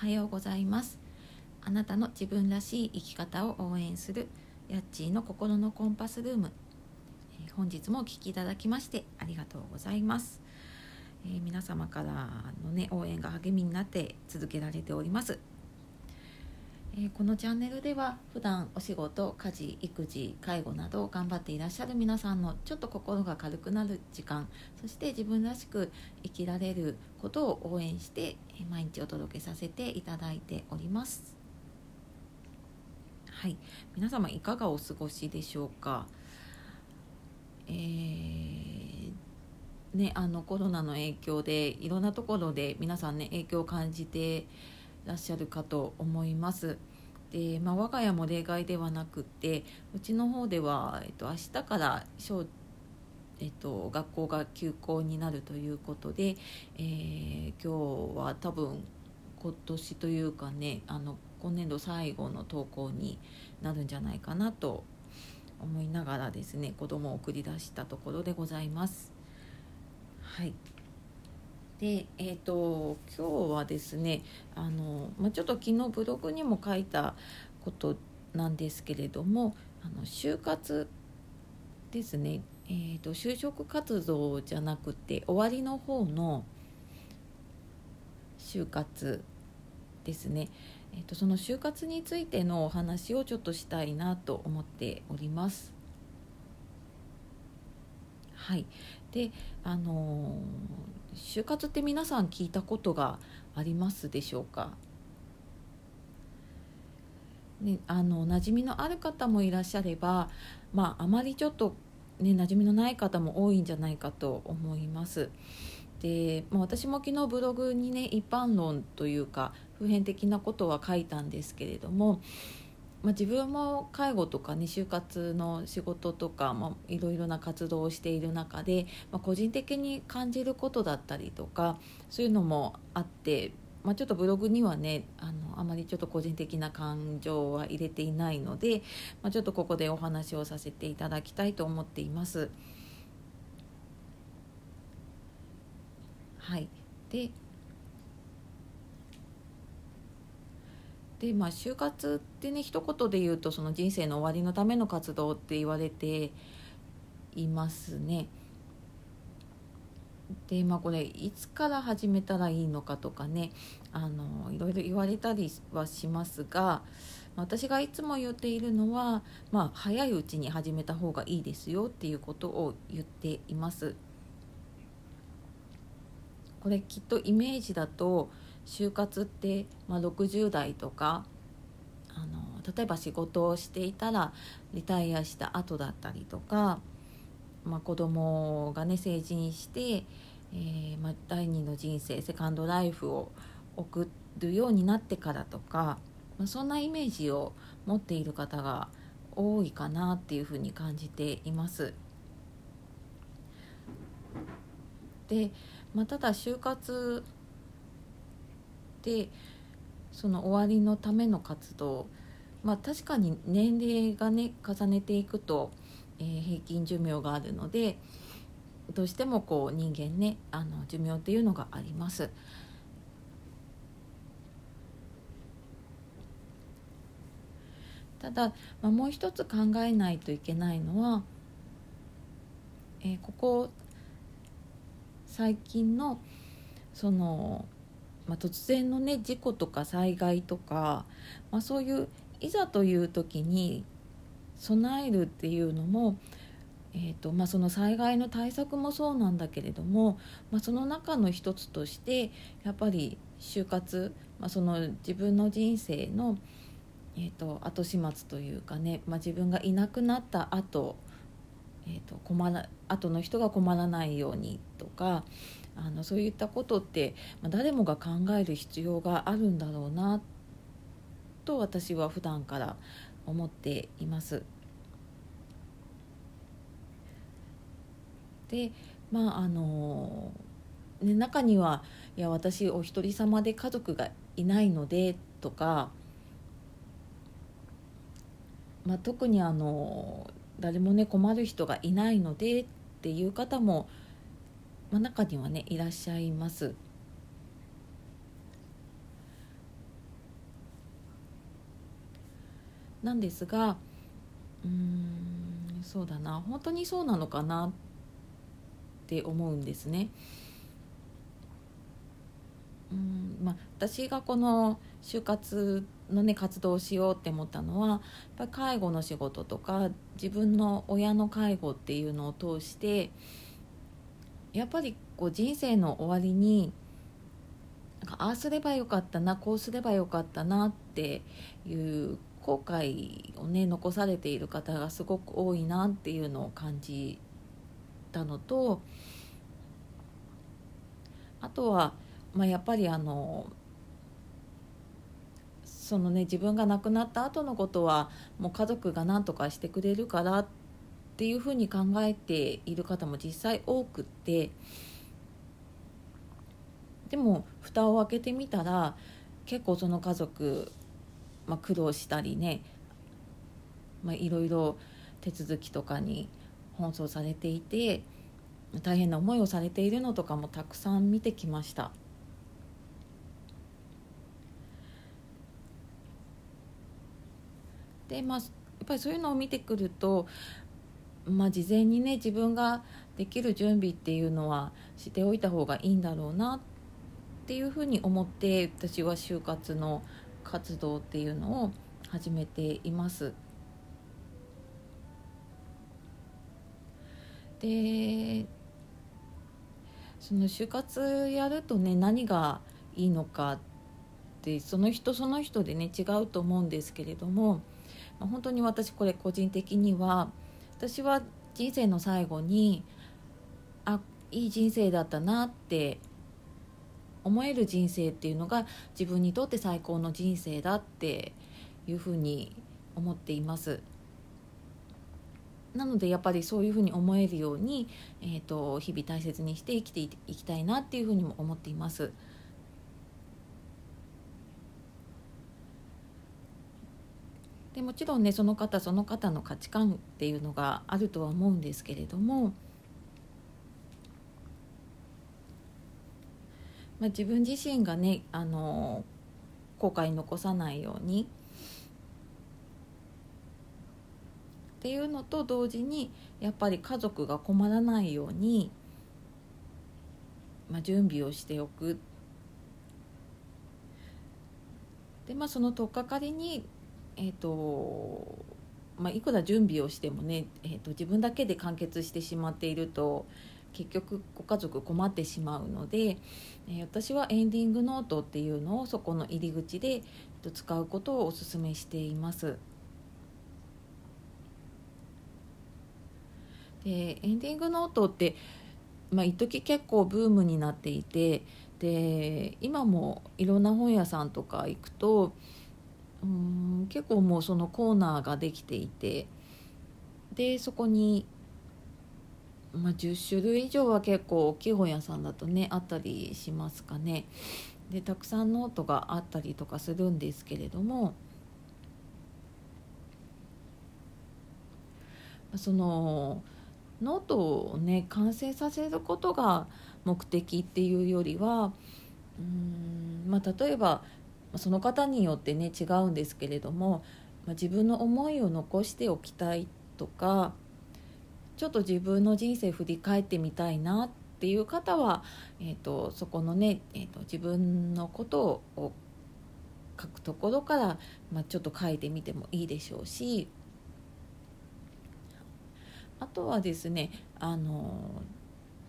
はようございます。あなたの自分らしい生き方を応援するヤッチーの心のコンパスルーム、え、本日もお聴きいただきましてありがとうございます、えー、皆様からのね応援が励みになって続けられております。えー、このチャンネルでは普段お仕事家事育児介護などを頑張っていらっしゃる皆さんのちょっと心が軽くなる時間そして自分らしく生きられることを応援して、え毎日お届けさせていただいております。はい。皆様いかがお過ごしでしょうか？えーね、あのコロナの影響でいろんなところで皆さんね影響を感じてらっしゃるかと思います。でまあ、我が家も例外ではなくてうちの方では、えっと、明日から小、えっと、学校が休校になるということで、えー、今日は多分今年というかねあの今年度最後の登校になるんじゃないかなと思いながらですね子供を送り出したところでございます。はいでえーと、今日はですねあの、まあ、ちょっと昨日ブログにも書いたことなんですけれどもあの就活ですね、えーと、就職活動じゃなくて終わりの方の就活ですね、えーとその就活についてのお話をちょっとしたいなと思っております。はい。であの就活って皆さん聞いたことがありますでしょうか？ね、あの馴染みのある方もいらっしゃれば、まあ、あまりちょっと、ね、馴染みのない方も多いんじゃないかと思います。で、まあ、私も昨日ブログにね一般論というか普遍的なことは書いたんですけれどもまあ、自分も介護とかね就活の仕事とか、まあ、いろいろな活動をしている中で、まあ、個人的に感じることだったりとかそういうのもあって、まあ、ちょっとブログにはねあのあまりちょっと個人的な感情は入れていないので、まあ、ちょっとここでお話をさせていただきたいと思っています。はい、ででまあ就活ってね一言で言うとその人生の終わりのための活動って言われていますね。でまあこれいつから始めたらいいのかとかねあのいろいろ言われたりはしますが私がいつも言っているのは、まあ、早いうちに始めた方がいいですよっていうことを言っています。これきっとイメージだと就活って、まあ、60代とかあの例えば仕事をしていたらリタイアした後だったりとか、まあ、子供がね成人して、えー、まあ、第二の人生セカンドライフを送るようになってからとか、まあ、そんなイメージを持っている方が多いかなっていうふうに感じています。で、まあ、ただ就活ってその終わりのための活動まあ確かに年齢がね重ねていくと、えー、平均寿命があるのでどうしてもこう人間ねあの寿命っていうのがあります。ただ、まあ、もう一つ考えないといけないのは、えー、ここ最近のそのまあ、突然のね事故とか災害とか、まあ、そういういざという時に備えるっていうのも、えーとまあ、その災害の対策もそうなんだけれども、まあ、その中の一つとしてやっぱり就活、まあ、その自分の人生の、えーと、後始末というかね、まあ、自分がいなくなった後、えーと困ら後の人が困らないようにとかあのそういったことって、まあ、誰もが考える必要があるんだろうなと私は普段から思っています。でまああのね、中にはいや私お一人様で家族がいないのでとか、まあ、特にあの誰もね困る人がいないのでっていう方もまあ、中にはねいらっしゃいます。なんですがうんそうだな本当にそうなのかなって思うんですね。うんまあ、私がこの就活のね活動をしようって思ったのはやっぱ介護の仕事とか自分の親の介護っていうのを通してやっぱりこう人生の終わりになんかああすればよかったなこうすればよかったなっていう後悔をね残されている方がすごく多いなっていうのを感じたのとあとは、まあ、やっぱりあのそのね自分が亡くなった後のことはもう家族が何とかしてくれるからってていうふうに考えている方も実際多くってでも蓋を開けてみたら結構その家族、まあ、苦労したりね、まあ、いろいろ手続きとかに奔走されていて大変な思いをされているのとかもたくさん見てきました。でまあやっぱりそういうのを見てくると、まあ、事前にね自分ができる準備っていうのはしておいた方がいいんだろうなっていうふうに思って私は就活の活動っていうのを始めています。でその就活やるとね何がいいのかってその人その人でね違うと思うんですけれども本当に私これ個人的には私は人生の最後にあいい人生だったなって思える人生っていうのが自分にとって最高の人生だっていうふうに思っていますなのでやっぱりそういうふうに思えるように、えーと、日々大切にして生きていきたいなっていうふうにも思っています。でもちろんねその方その方の価値観っていうのがあるとは思うんですけれども、まあ、自分自身がねあの後悔残さないようにっていうのと同時にやっぱり家族が困らないように、まあ、準備をしておく。でまあその取っかかりにえっ、ー、とまあ、いくら準備をしてもね、えーと、自分だけで完結してしまっていると結局ご家族困ってしまうので、えー、私はエンディングノートっていうのをそこの入り口で、えー、と使うことをおすすめしています。でエンディングノートってまあ一時結構ブームになっていてで今もいろんな本屋さんとか行くとうん結構もうそのコーナーができていてでそこに、まあ、10種類以上は結構大きい本屋さんだとねあったりしますかね。でたくさんノートがあったりとかするんですけれどもそのノートをね完成させることが目的っていうよりはうん、まあ、例えばその方によってね違うんですけれども、まあ、自分の思いを残しておきたいとかちょっと自分の人生振り返ってみたいなっていう方は、えーと、そこのね、えーと、自分のことを書くところから、まあ、ちょっと書いてみてもいいでしょうしあとはですねあの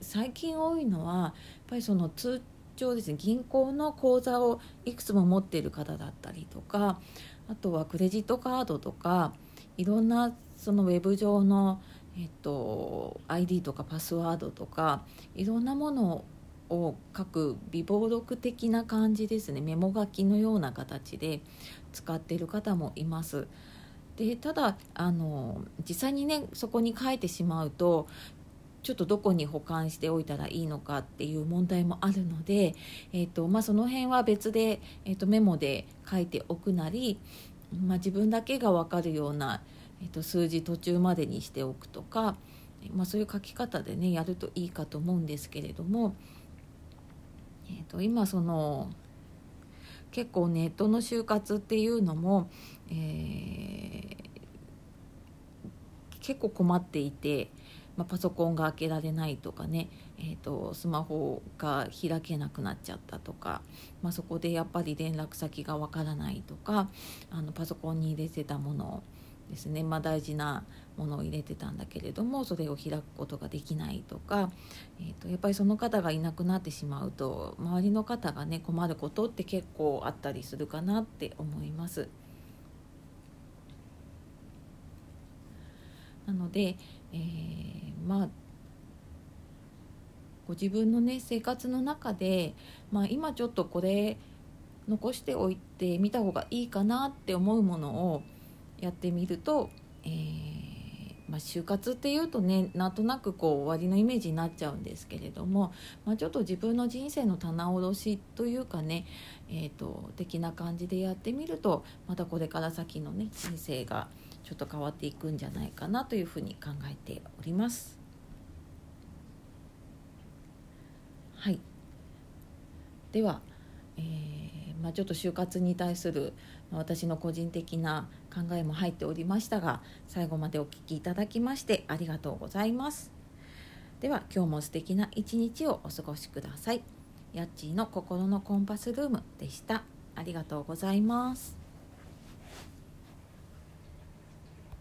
最近多いのはやっぱりその通帳ですね銀行の口座をいくつも持っている方だったりとかあとはクレジットカードとかいろんなそのウェブ上の、えっと、ID とかパスワードとかいろんなものを書く微暴録的な感じですねメモ書きのような形で使っている方もいます。でただあの実際にねそこに書いてしまうとちょっとどこに保管しておいたらいいのかっていう問題もあるので、えーとまあ、その辺は別で、えーと、メモで書いておくなり、まあ、自分だけが分かるような、えーと、数字途中までにしておくとか、まあ、そういう書き方でねやるといいかと思うんですけれども、えーと、今その結構ネットの就活っていうのも、えー、結構困っていて。まあ、パソコンが開けられないとかね、えーと、スマホが開けなくなっちゃったとか、まあ、そこでやっぱり連絡先がわからないとかあのパソコンに入れてたものですね、まあ、大事なものを入れてたんだけれどもそれを開くことができないとか、えーと、やっぱりその方がいなくなってしまうと周りの方がね困ることって結構あったりするかなって思います。なので、えー、まあご自分のね生活の中で、まあ、今ちょっとこれ残しておいてみた方がいいかなって思うものをやってみると、えー、まあ、就活っていうとねなんとなくこう終わりのイメージになっちゃうんですけれども、まあ、ちょっと自分の人生の棚卸しというかね、えーと、的な感じでやってみるとまたこれから先のね人生がちょっと変わっていくんじゃないかなというふうに考えております。はい。では、えー、まあ、ちょっと就活に対する私の個人的な考えも入っておりましたが最後までお聴きいただきましてありがとうございます。では今日も素敵な一日をお過ごしください。やっちーの心のコンパスルームでした。ありがとうございます。